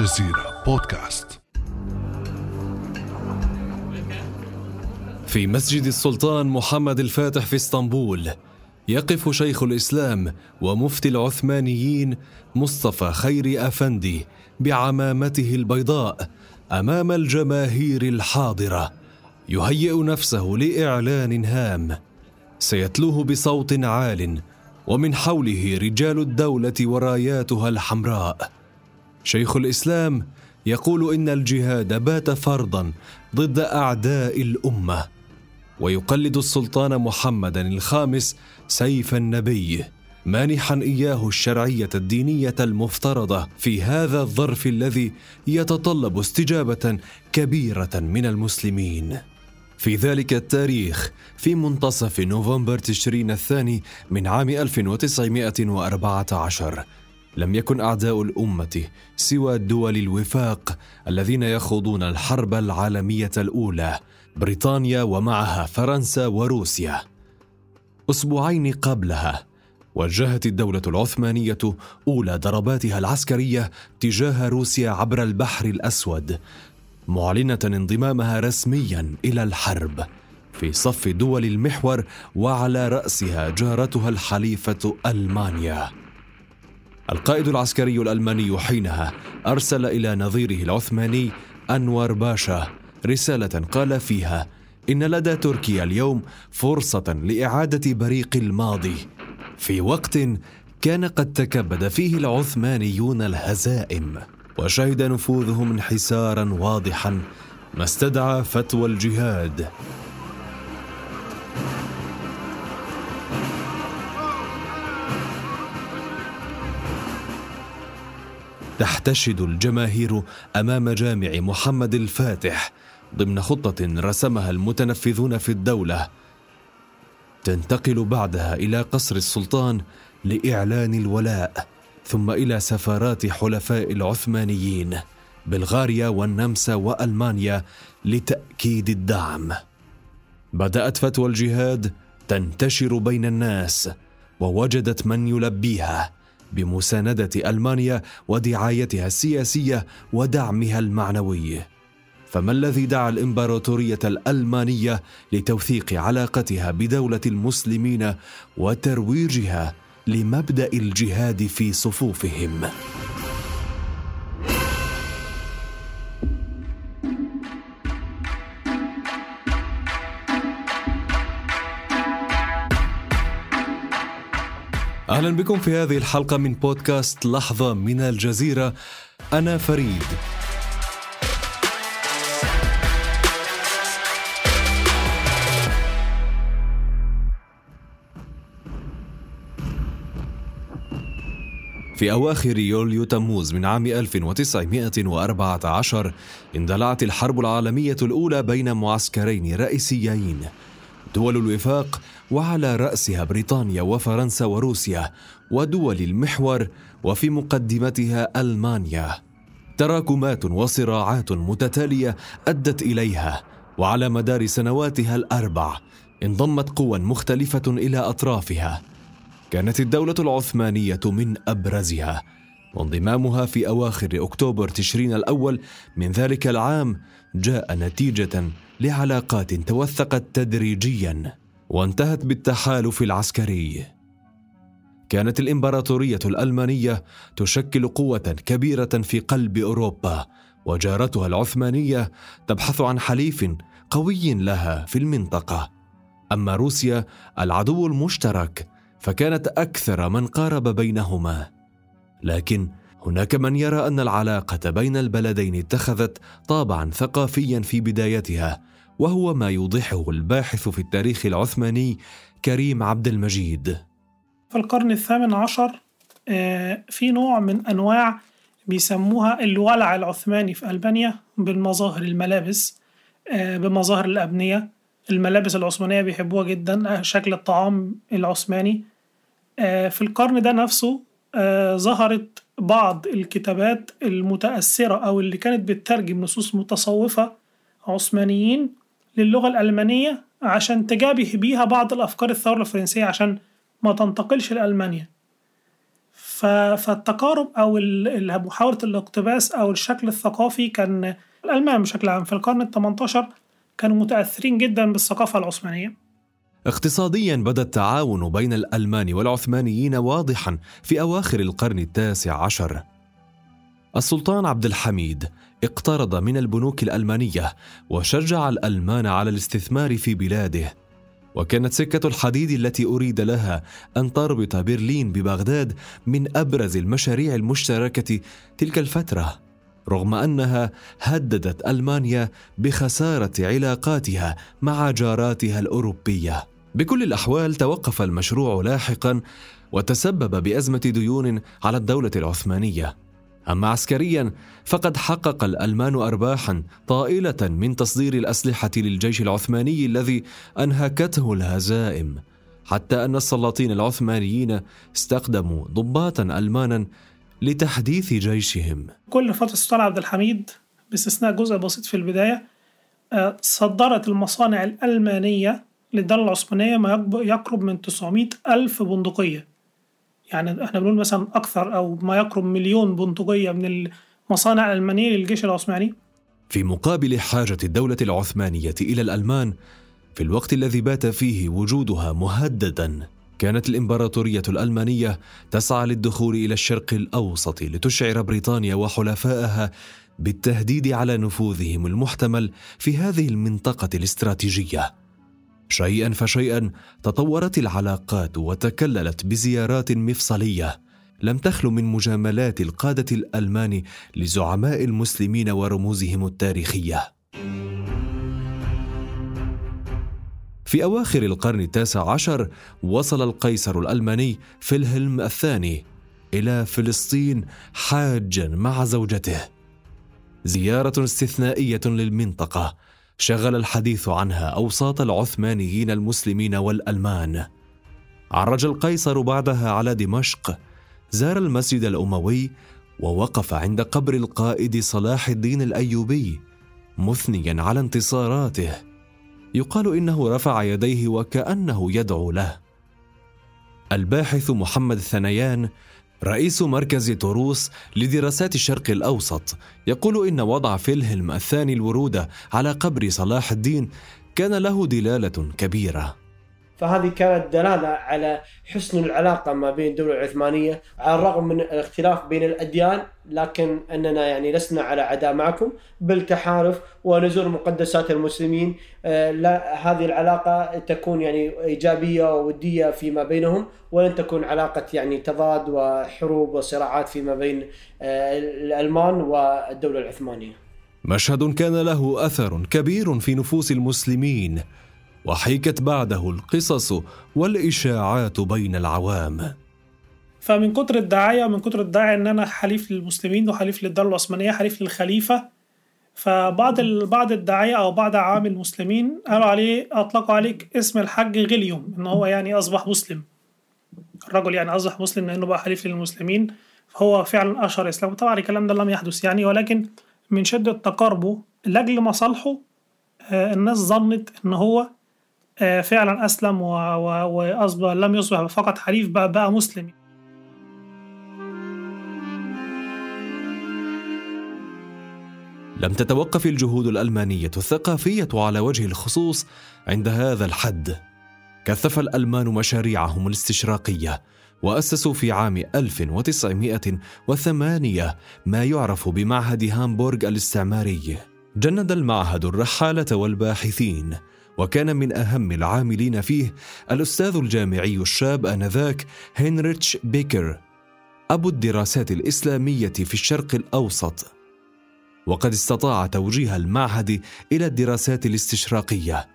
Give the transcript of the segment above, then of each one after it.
الجزيرة بودكاست. في مسجد السلطان محمد الفاتح في اسطنبول يقف شيخ الإسلام ومفتي العثمانيين مصطفى خير أفندي بعمامته البيضاء أمام الجماهير الحاضرة يهيئ نفسه لإعلان هام. سيتلوه بصوت عال ومن حوله رجال الدولة وراياتها الحمراء. شيخ الإسلام يقول إن الجهاد بات فرضا ضد أعداء الأمة ويقلد السلطان محمدا الخامس سيف النبي مانحا إياه الشرعية الدينية المفترضة في هذا الظرف الذي يتطلب استجابة كبيرة من المسلمين. في ذلك التاريخ في منتصف نوفمبر تشرين الثاني من عام 1914 لم يكن أعداء الأمة سوى دول الوفاق الذين يخوضون الحرب العالمية الأولى بريطانيا ومعها فرنسا وروسيا. أسبوعين قبلها وجهت الدولة العثمانية أولى ضرباتها العسكرية تجاه روسيا عبر البحر الأسود معلنة انضمامها رسميا إلى الحرب. في صف دول المحور وعلى رأسها جارتها الحليفة ألمانيا. القائد العسكري الألماني حينها أرسل إلى نظيره العثماني انور باشا رسالة قال فيها إن لدى تركيا اليوم فرصة لإعادة بريق الماضي. في وقت كان قد تكبد فيه العثمانيون الهزائم وشهد نفوذهم انحسارا واضحا ما استدعى فتوى الجهاد. تحتشد الجماهير أمام جامع محمد الفاتح ضمن خطة رسمها المتنفذون في الدولة. تنتقل بعدها إلى قصر السلطان لإعلان الولاء ثم إلى سفارات حلفاء العثمانيين بلغاريا والنمسا وألمانيا لتأكيد الدعم. بدأت فتوى الجهاد تنتشر بين الناس ووجدت من يلبيها. بمساندة ألمانيا ودعايتها السياسية ودعمها المعنوي. فما الذي دعا الإمبراطورية الألمانية لتوثيق علاقتها بدولة المسلمين وترويجها لمبدأ الجهاد في صفوفهم؟ أهلا بكم في هذه الحلقة من بودكاست لحظة من الجزيرة. أنا فريد. في أواخر يوليو تموز من عام 1914 اندلعت الحرب العالمية الأولى بين معسكرين رئيسيين. دول الوفاق وعلى رأسها بريطانيا وفرنسا وروسيا ودول المحور وفي مقدمتها ألمانيا. تراكمات وصراعات متتالية أدت إليها وعلى مدار سنواتها الأربع انضمت قوى مختلفة إلى أطرافها. كانت الدولة العثمانية من أبرزها وانضمامها في أواخر أكتوبر تشرين الأول من ذلك العام جاء نتيجة لعلاقات توثقت تدريجيا وانتهت بالتحالف العسكري. كانت الإمبراطورية الألمانية تشكل قوة كبيرة في قلب أوروبا وجارتها العثمانية تبحث عن حليف قوي لها في المنطقة. أما روسيا العدو المشترك فكانت أكثر من قارب بينهما. لكن هناك من يرى أن العلاقة بين البلدين اتخذت طابعا ثقافيا في بدايتها وهو ما يوضحه الباحث في التاريخ العثماني كريم عبد المجيد. في القرن الثامن عشر آه، في نوع من أنواع بيسموها الولع العثماني في ألبانيا بالمظاهر الملابس آه، بمظاهر الأبنية. الملابس العثمانية بيحبوها جدا آه، شكل الطعام العثماني. في القرن ده نفسه ظهرت بعض الكتابات المتأثرة أو اللي كانت بتترجم نصوص متصوفة عثمانيين للغة الألمانية عشان تجابه بيها بعض الأفكار الثورة الفرنسية عشان ما تنتقلش لألمانيا. فالتقارب أو محاولة الاقتباس أو الشكل الثقافي كان الألمان بشكل عام في القرن الثمنتاشر كانوا متأثرين جدا بالثقافة العثمانية. اقتصاديا بدأ التعاون بين الألمان والعثمانيين واضحا في أواخر القرن التاسع عشر. السلطان عبد الحميد اقترض من البنوك الألمانية وشجع الألمان على الاستثمار في بلاده وكانت سكة الحديد التي أريد لها أن تربط برلين ببغداد من أبرز المشاريع المشتركة تلك الفترة. رغم أنها هددت ألمانيا بخسارة علاقاتها مع جاراتها الأوروبية. بكل الأحوال توقف المشروع لاحقا وتسبب بأزمة ديون على الدولة العثمانية. أما عسكريا فقد حقق الألمان أرباحا طائلة من تصدير الأسلحة للجيش العثماني الذي أنهكته الهزائم حتى أن السلاطين العثمانيين استخدموا ضباطا ألمانا لتحديث جيشهم. كل فترة السلطان عبد الحميد باستثناء جزء بسيط في البداية آه، صدرت المصانع الألمانية للدولة العثمانية ما يقرب من 900 ألف بندقية. يعني إحنا بنقول مثلا أكثر أو ما يقرب مليون بندقية من المصانع الألمانية للجيش العثماني. في مقابل حاجة الدولة العثمانية إلى الألمان في الوقت الذي بات فيه وجودها مهددا. كانت الإمبراطورية الألمانية تسعى للدخول إلى الشرق الأوسط لتشعر بريطانيا وحلفائها بالتهديد على نفوذهم المحتمل في هذه المنطقة الاستراتيجية. شيئا فشيئا تطورت العلاقات وتكللت بزيارات مفصلية. لم تخلو من مجاملات القادة الألمان لزعماء المسلمين ورموزهم التاريخية. في أواخر القرن التاسع عشر وصل القيصر الألماني فيلهلم الثاني إلى فلسطين حاجا مع زوجته. زيارة استثنائية للمنطقة شغل الحديث عنها أوساط العثمانيين المسلمين والألمان. عرج القيصر بعدها على دمشق زار المسجد الأموي ووقف عند قبر القائد صلاح الدين الأيوبي مثنيا على انتصاراته. يقال إنه رفع يديه وكأنه يدعو له. الباحث محمد ثنيان رئيس مركز طروس لدراسات الشرق الأوسط يقول إن وضع فيلهلم الثاني الورود على قبر صلاح الدين كان له دلالة كبيرة. فهذه كانت دلالة على حسن العلاقة ما بين الدولة العثمانية على الرغم من الاختلاف بين الأديان لكن أننا يعني لسنا على عداء معكم بالتحالف ونزور مقدسات المسلمين. آه، لا هذه العلاقة تكون يعني إيجابية وودية فيما بينهم ولن تكون علاقة يعني تضاد وحروب وصراعات فيما بين آه، الألمان والدولة العثمانية. مشهد كان له أثر كبير في نفوس المسلمين. وحيكت بعده القصص والإشاعات بين العوام. فمن كتر الدعاية ومن كتر الدعاية إن أنا حليف للمسلمين وحليف للدولة العثمانية حليف للخليفة فبعض بعض الدعاية أو بعض عوام المسلمين قالوا عليه أطلقوا عليك اسم الحج غليوم إن هو يعني أصبح مسلم. الرجل يعني أصبح مسلم لأنه بقى حليف للمسلمين فهو فعلا أشهر إسلام طبعا الكلام ده لم يحدث يعني ولكن من شدة تقاربه لأجل مصالحه آه، الناس ظنت إن هو فعلا أسلم وأصبح لم يصبح فقط حليف بقى, بقى مسلم. لم تتوقف الجهود الألمانية الثقافية على وجه الخصوص عند هذا الحد. كثف الألمان مشاريعهم الاستشراقية وأسسوا في عام 1908 ما يعرف بمعهد هامبورغ الاستعماري. جند المعهد الرحالة والباحثين وكان من أهم العاملين فيه الأستاذ الجامعي الشاب آنذاك هنريتش بيكر أبو الدراسات الإسلامية في الشرق الأوسط. وقد استطاع توجيه المعهد إلى الدراسات الاستشراقية.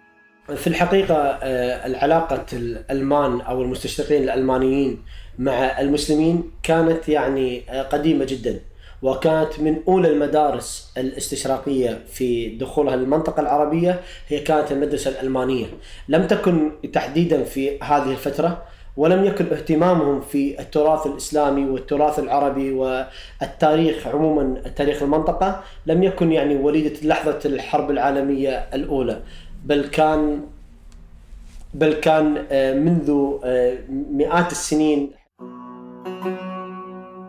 في الحقيقة آه، العلاقة الألمان أو المستشرقين الألمانيين مع المسلمين كانت يعني آه، قديمة جدا. وكانت من أولى المدارس الاستشراقية في دخولها للمنطقة العربية هي كانت المدرسة الألمانية. لم تكن تحديدا في هذه الفترة ولم يكن اهتمامهم في التراث الإسلامي والتراث العربي والتاريخ عموما تاريخ المنطقة لم يكن يعني وليدة لحظة الحرب العالمية الأولى. بل كان بل كان آه، منذ آه، مئات السنين.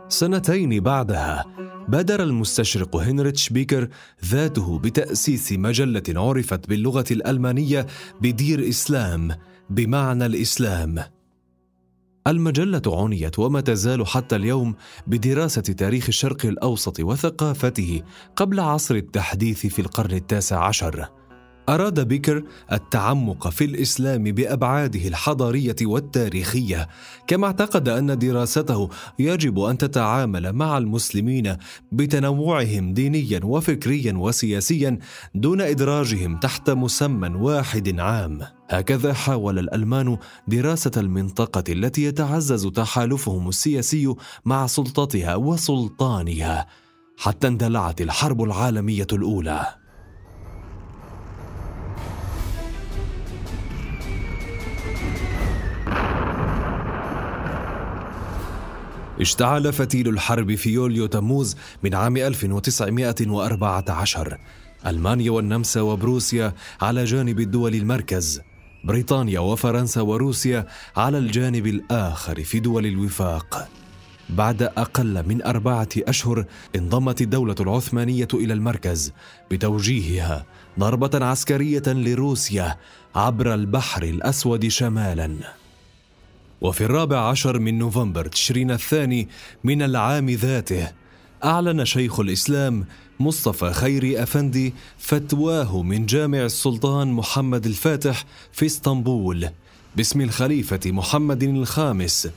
سنتين بعدها بادر المستشرق هنريتش بيكر ذاته بتأسيس مجلة عرفت باللغة الألمانية بدير إسلام بمعنى الإسلام. المجلة عنيت وما تزال حتى اليوم بدراسة تاريخ الشرق الأوسط وثقافته قبل عصر التحديث في القرن التاسع عشر. أراد بيكر التعمق في الإسلام بأبعاده الحضارية والتاريخية، كما اعتقد أن دراسته يجب أن تتعامل مع المسلمين بتنوعهم دينيا وفكريا وسياسيا دون إدراجهم تحت مسمى واحد عام. هكذا حاول الألمان دراسة المنطقة التي يتعزز تحالفهم السياسي مع سلطتها وسلطانها، حتى اندلعت الحرب العالمية الأولى. اشتعل فتيل الحرب في يوليو تموز من عام 1914 ألمانيا والنمسا وبروسيا على جانب الدول المركز بريطانيا وفرنسا وروسيا على الجانب الآخر في دول الوفاق. بعد أقل من أربعة أشهر انضمت الدولة العثمانية إلى المركز بتوجيهها ضربة عسكرية لروسيا عبر البحر الأسود شمالاً. وفي الرابع عشر من نوفمبر تشرين الثاني من العام ذاته أعلن شيخ الإسلام مصطفى خيري أفندي فتواه من جامع السلطان محمد الفاتح في إسطنبول باسم الخليفة محمد الخامس.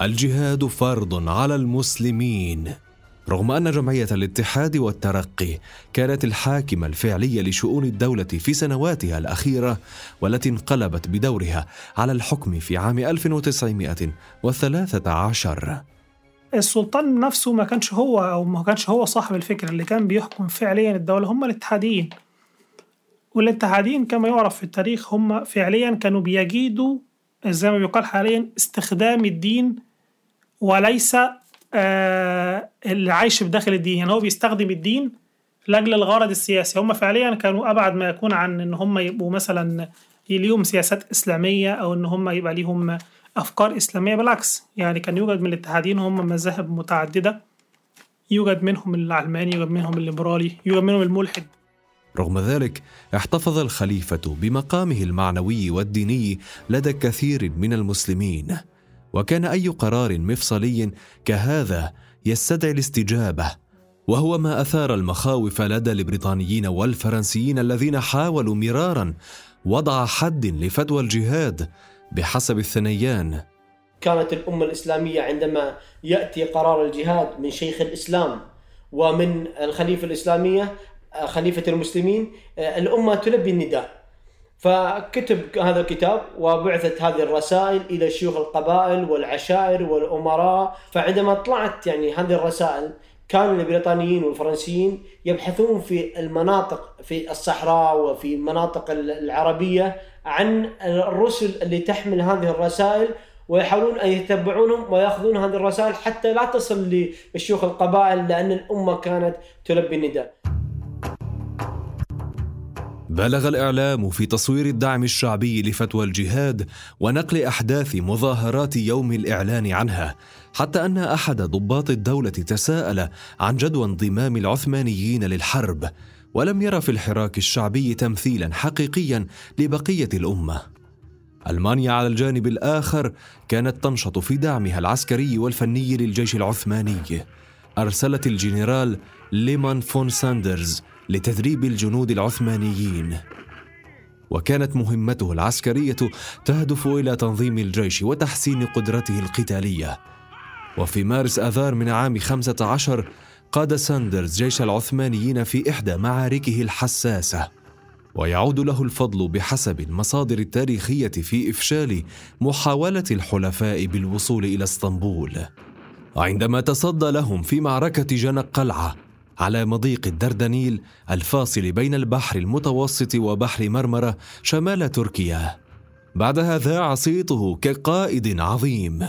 الجهاد فرض على المسلمين. رغم أن جمعية الاتحاد والترقي كانت الحاكمة الفعلية لشؤون الدولة في سنواتها الأخيرة والتي انقلبت بدورها على الحكم في عام 1913 السلطان نفسه ما كانش هو أو ما كانش هو صاحب الفكرة اللي كان بيحكم فعليا الدولة هم الاتحاديين. والاتحاديين كما يعرف في التاريخ هم فعليا كانوا بيجيدوا زي ما بيقال حاليا استخدام الدين وليس اللي عايش بداخل الدين يعني هو بيستخدم الدين لأجل الغرض السياسي. هم فعليا كانوا أبعد ما يكون عن إن هم يبقوا مثلا ليهم سياسات إسلامية أو إن هم يبقى ليهم أفكار إسلامية. بالعكس يعني كان يوجد من الاتحادين هم مذاهب متعددة. يوجد منهم العلماني يوجد منهم الليبرالي يوجد منهم الملحد. رغم ذلك احتفظ الخليفة بمقامه المعنوي والديني لدى كثير من المسلمين. وكان أي قرار مفصلي كهذا يستدعي الاستجابة وهو ما أثار المخاوف لدى البريطانيين والفرنسيين الذين حاولوا مرارا وضع حد لفتوى الجهاد بحسب الثنيان. كانت الأمة الإسلامية عندما يأتي قرار الجهاد من شيخ الإسلام ومن الخليفة الإسلامية خليفة المسلمين الأمة تلبي النداء. فكتب هذا الكتاب وبعثت هذه الرسائل إلى شيوخ القبائل والعشائر والأمراء فعندما طلعت يعني هذه الرسائل كان البريطانيين والفرنسيين يبحثون في المناطق في الصحراء وفي المناطق العربية عن الرسل اللي تحمل هذه الرسائل ويحاولون أن يتبعونهم ويأخذون هذه الرسائل حتى لا تصل لشيوخ القبائل لأن الأمة كانت تلبي النداء. بلغ الإعلام في تصوير الدعم الشعبي لفتوى الجهاد ونقل أحداث مظاهرات يوم الإعلان عنها حتى أن أحد ضباط الدولة تساءل عن جدوى انضمام العثمانيين للحرب ولم ير في الحراك الشعبي تمثيلا حقيقيا لبقية الأمة. ألمانيا على الجانب الآخر كانت تنشط في دعمها العسكري والفني للجيش العثماني. أرسلت الجنرال ليمان فون ساندرز لتدريب الجنود العثمانيين. وكانت مهمته العسكرية تهدف إلى تنظيم الجيش وتحسين قدرته القتالية. وفي مارس آذار من عام 15 قاد ساندرز جيش العثمانيين في إحدى معاركه الحساسة. ويعود له الفضل بحسب المصادر التاريخية في إفشال محاولة الحلفاء بالوصول إلى إسطنبول. عندما تصدى لهم في معركة جنق قلعة على مضيق الدردنيل الفاصل بين البحر المتوسط وبحر مرمرة شمال تركيا. بعدها ذاع صيته كقائد عظيم.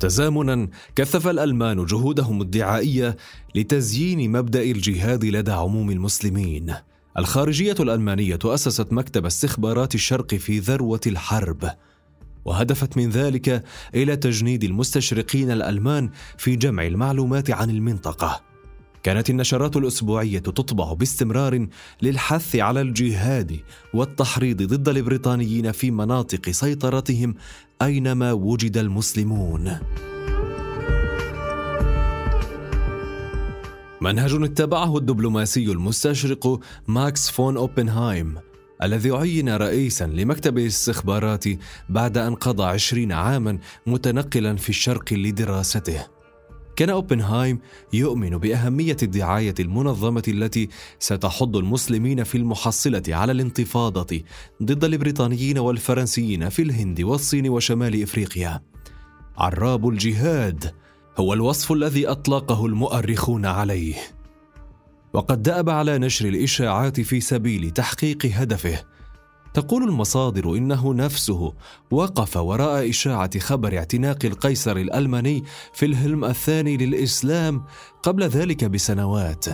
تزامنا كثف الألمان جهودهم الدعائية لتزيين مبدأ الجهاد لدى عموم المسلمين. الخارجية الألمانية أسست مكتب استخبارات الشرق في ذروة الحرب. وهدفت من ذلك إلى تجنيد المستشرقين الألمان في جمع المعلومات عن المنطقة. كانت النشرات الأسبوعية تطبع باستمرار للحث على الجهاد والتحريض ضد البريطانيين في مناطق سيطرتهم أينما وجد المسلمون. منهج اتبعه الدبلوماسي المستشرق ماكس فون أوبنهايم. الذي عين رئيسا لمكتب الاستخبارات بعد أن قضى عشرين عاما متنقلا في الشرق لدراسته. كان أوبنهايم يؤمن بأهمية الدعاية المنظمة التي ستحض المسلمين في المحصلة على الانتفاضة ضد البريطانيين والفرنسيين في الهند والصين وشمال إفريقيا. عراب الجهاد هو الوصف الذي أطلقه المؤرخون عليه. وقد دأب على نشر الإشاعات في سبيل تحقيق هدفه. تقول المصادر إنه نفسه وقف وراء إشاعة خبر اعتناق القيصر الألماني في الهلم الثاني للإسلام قبل ذلك بسنوات.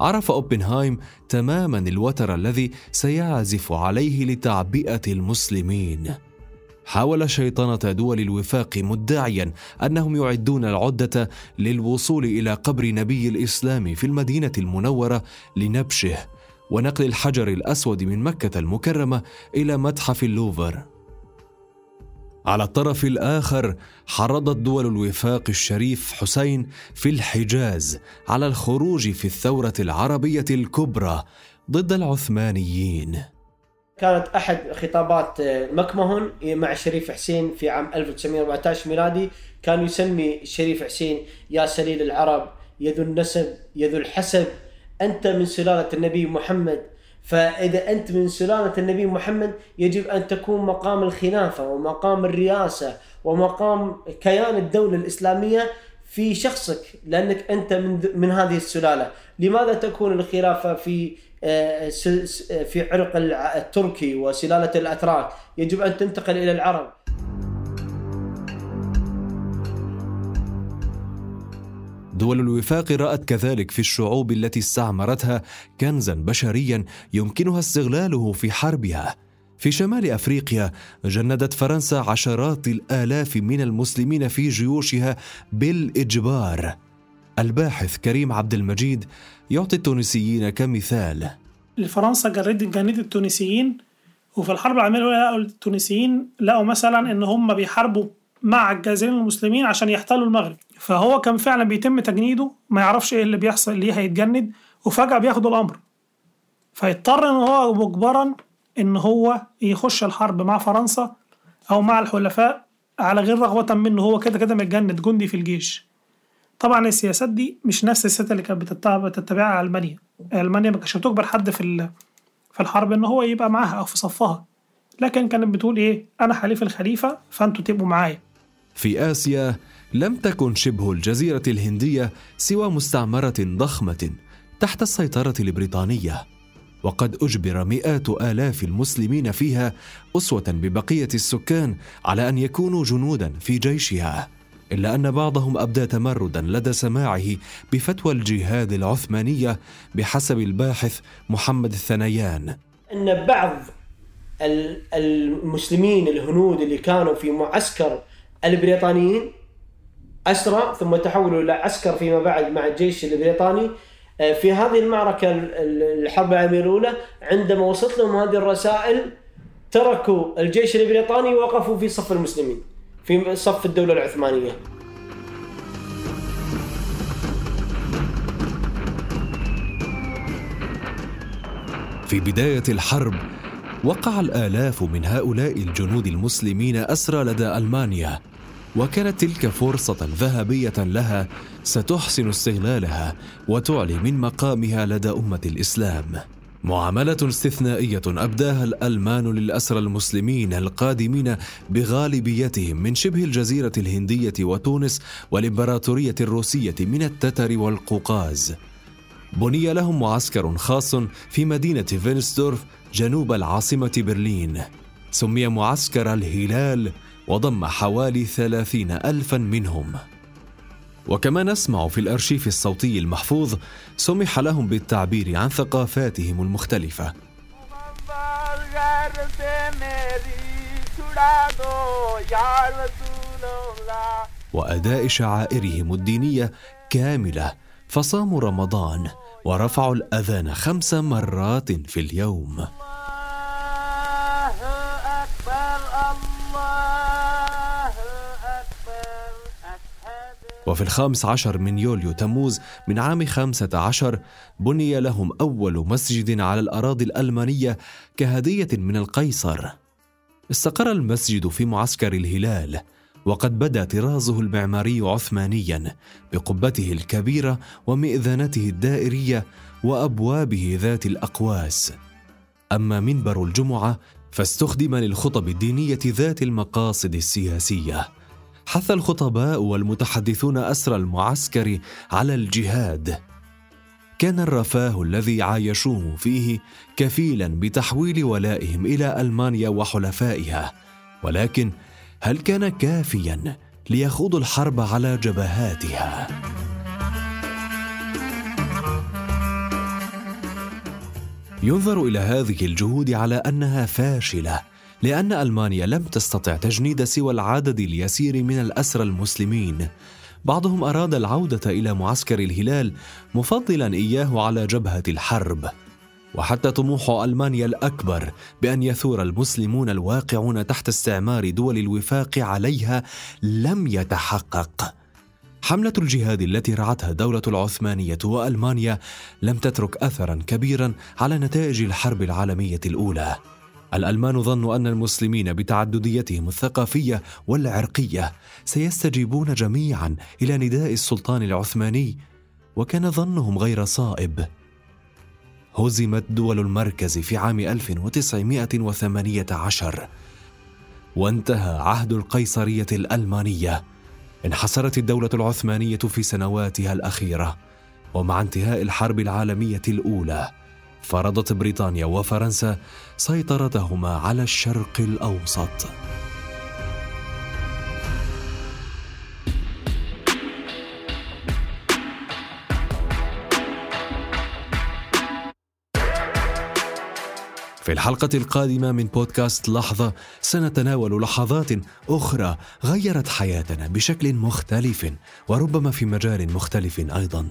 عرف أوبنهايم تماما الوتر الذي سيعزف عليه لتعبئة المسلمين. حاول شيطنه دول الوفاق مدعيا أنهم يعدون العدة للوصول إلى قبر نبي الإسلام في المدينة المنورة لنبشه ونقل الحجر الأسود من مكة المكرمة إلى متحف اللوفر. على الطرف الآخر حرضت دول الوفاق الشريف حسين في الحجاز على الخروج في الثورة العربية الكبرى ضد العثمانيين. كانت أحد خطابات مكمهون مع الشريف حسين في عام 1914 ميلادي. كان يسمي الشريف حسين يا سليل العرب يا ذو النسب يا ذو الحسب أنت من سلالة النبي محمد. فإذا أنت من سلالة النبي محمد يجب أن تكون مقام الخلافة ومقام الرئاسة ومقام كيان الدولة الإسلامية في شخصك لأنك أنت من, من هذه السلالة. لماذا تكون الخلافة في آه، في عرق التركي وسلالة الأتراك يجب أن تنتقل إلى العرب. دول الوفاق رأت كذلك في الشعوب التي استعمرتها كنزا بشريا يمكنها استغلاله في حربها. في شمال أفريقيا جندت فرنسا عشرات الآلاف من المسلمين في جيوشها بالإجبار. الباحث كريم عبد المجيد يعطي التونسيين كمثال. فرنسا جندت جندت التونسيين وفي الحرب العالمية الأولى لقوا التونسيين لقوا مثلا إن هم بيحاربوا مع الجزائريين المسلمين عشان يحتلوا المغرب. فهو كان فعلا بيتم تجنيده ما يعرفش إيه اللي بيحصل ليه هيتجند وفجأة بياخدوا الأمر. فيضطر إن هو مجبرا إن هو يخش الحرب مع فرنسا أو مع الحلفاء على غير رغبة منه. هو كده كده متجند جندي في الجيش. طبعا السياسات دي مش نفس السياسات اللي كانت بتتبعها ألمانيا. ألمانيا ما كانتش بتجبر حد في في الحرب إن هو يبقى معاها أو في صفها. لكن كانت بتقول إيه؟ أنا حليف الخليفة فأنتوا تبقوا معايا. في آسيا لم تكن شبه الجزيرة الهندية سوى مستعمرة ضخمة تحت السيطرة البريطانية. وقد أجبر مئات آلاف المسلمين فيها أسوة ببقية السكان على أن يكونوا جنودا في جيشها. إلا أن بعضهم أبدى تمردا لدى سماعه بفتوى الجهاد العثمانية بحسب الباحث محمد الثنيان. أن بعض المسلمين الهنود اللي كانوا في معسكر البريطانيين أسرى ثم تحولوا إلى عسكر فيما بعد مع الجيش البريطاني آه، في هذه المعركة الحرب العالمية الأولى عندما وصلت لهم هذه الرسائل تركوا الجيش البريطاني ووقفوا في صف المسلمين. في صف الدولة العثمانية في بداية الحرب وقع الآلاف من هؤلاء الجنود المسلمين أسرى لدى ألمانيا وكانت تلك فرصة ذهبية لها ستحسن استغلالها وتعلي من مقامها لدى أمة الإسلام. معاملة استثنائية أبداها الألمان للأسرى المسلمين القادمين بغالبيتهم من شبه الجزيرة الهندية وتونس والإمبراطورية الروسية من التتر والقوقاز. بني لهم معسكر خاص في مدينة فينستورف جنوب العاصمة برلين. سمي معسكر الهلال وضم حوالي ثلاثين ألفا منهم وكما نسمع في الأرشيف الصوتي المحفوظ سمح لهم بالتعبير عن ثقافاتهم المختلفة. وأداء شعائرهم الدينية كاملة فصاموا رمضان ورفعوا الأذان خمس مرات في اليوم. وفي الخامس عشر من يوليو تموز من عام خمسة عشر بني لهم أول مسجد على الأراضي الألمانية كهدية من القيصر. استقر المسجد في معسكر الهلال وقد بدأ طرازه المعماري عثمانيا بقبته الكبيرة ومئذنته الدائرية وأبوابه ذات الأقواس. أما منبر الجمعة فاستخدم للخطب الدينية ذات المقاصد السياسية. حث الخطباء والمتحدثون اسرى المعسكر على الجهاد. كان الرفاه الذي عايشوه فيه كفيلا بتحويل ولائهم إلى ألمانيا وحلفائها. ولكن هل كان كافيا ليخوضوا الحرب على جبهاتها؟ ينظر إلى هذه الجهود على أنها فاشلة لأن ألمانيا لم تستطع تجنيد سوى العدد اليسير من الأسرى المسلمين. بعضهم أراد العودة إلى معسكر الهلال مفضلا إياه على جبهة الحرب. وحتى طموح ألمانيا الأكبر بأن يثور المسلمون الواقعون تحت استعمار دول الوفاق عليها لم يتحقق. حملة الجهاد التي رعتها الدولة العثمانية وألمانيا لم تترك أثرا كبيرا على نتائج الحرب العالمية الأولى. الألمان ظنوا أن المسلمين بتعدديتهم الثقافية والعرقية سيستجيبون جميعا إلى نداء السلطان العثماني وكان ظنهم غير صائب. هزمت دول المركز في عام 1918 وانتهى عهد القيصرية الألمانية. انحسرت الدولة العثمانية في سنواتها الأخيرة ومع انتهاء الحرب العالمية الأولى فرضت بريطانيا وفرنسا سيطرتهما على الشرق الأوسط في الحلقة القادمة من بودكاست لحظة سنتناول لحظات أخرى غيرت حياتنا بشكل مختلف وربما في مجال مختلف أيضاً.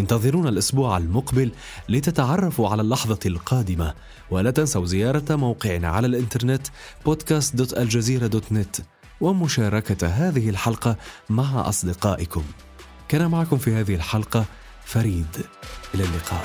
انتظرونا الأسبوع المقبل لتتعرفوا على اللحظة القادمة. ولا تنسوا زيارة موقعنا على الإنترنت podcast.aljazeera.net ومشاركة هذه الحلقة مع أصدقائكم. كان معكم في هذه الحلقة فريد. إلى اللقاء.